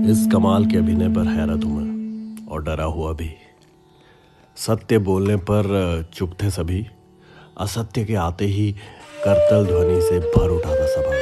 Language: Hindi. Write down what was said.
इस कमाल के अभिनय पर हैरत हूँ मैं, और डरा हुआ भी। सत्य बोलने पर चुप थे सभी। असत्य के आते ही करतल ध्वनि से भर उठा था सभा।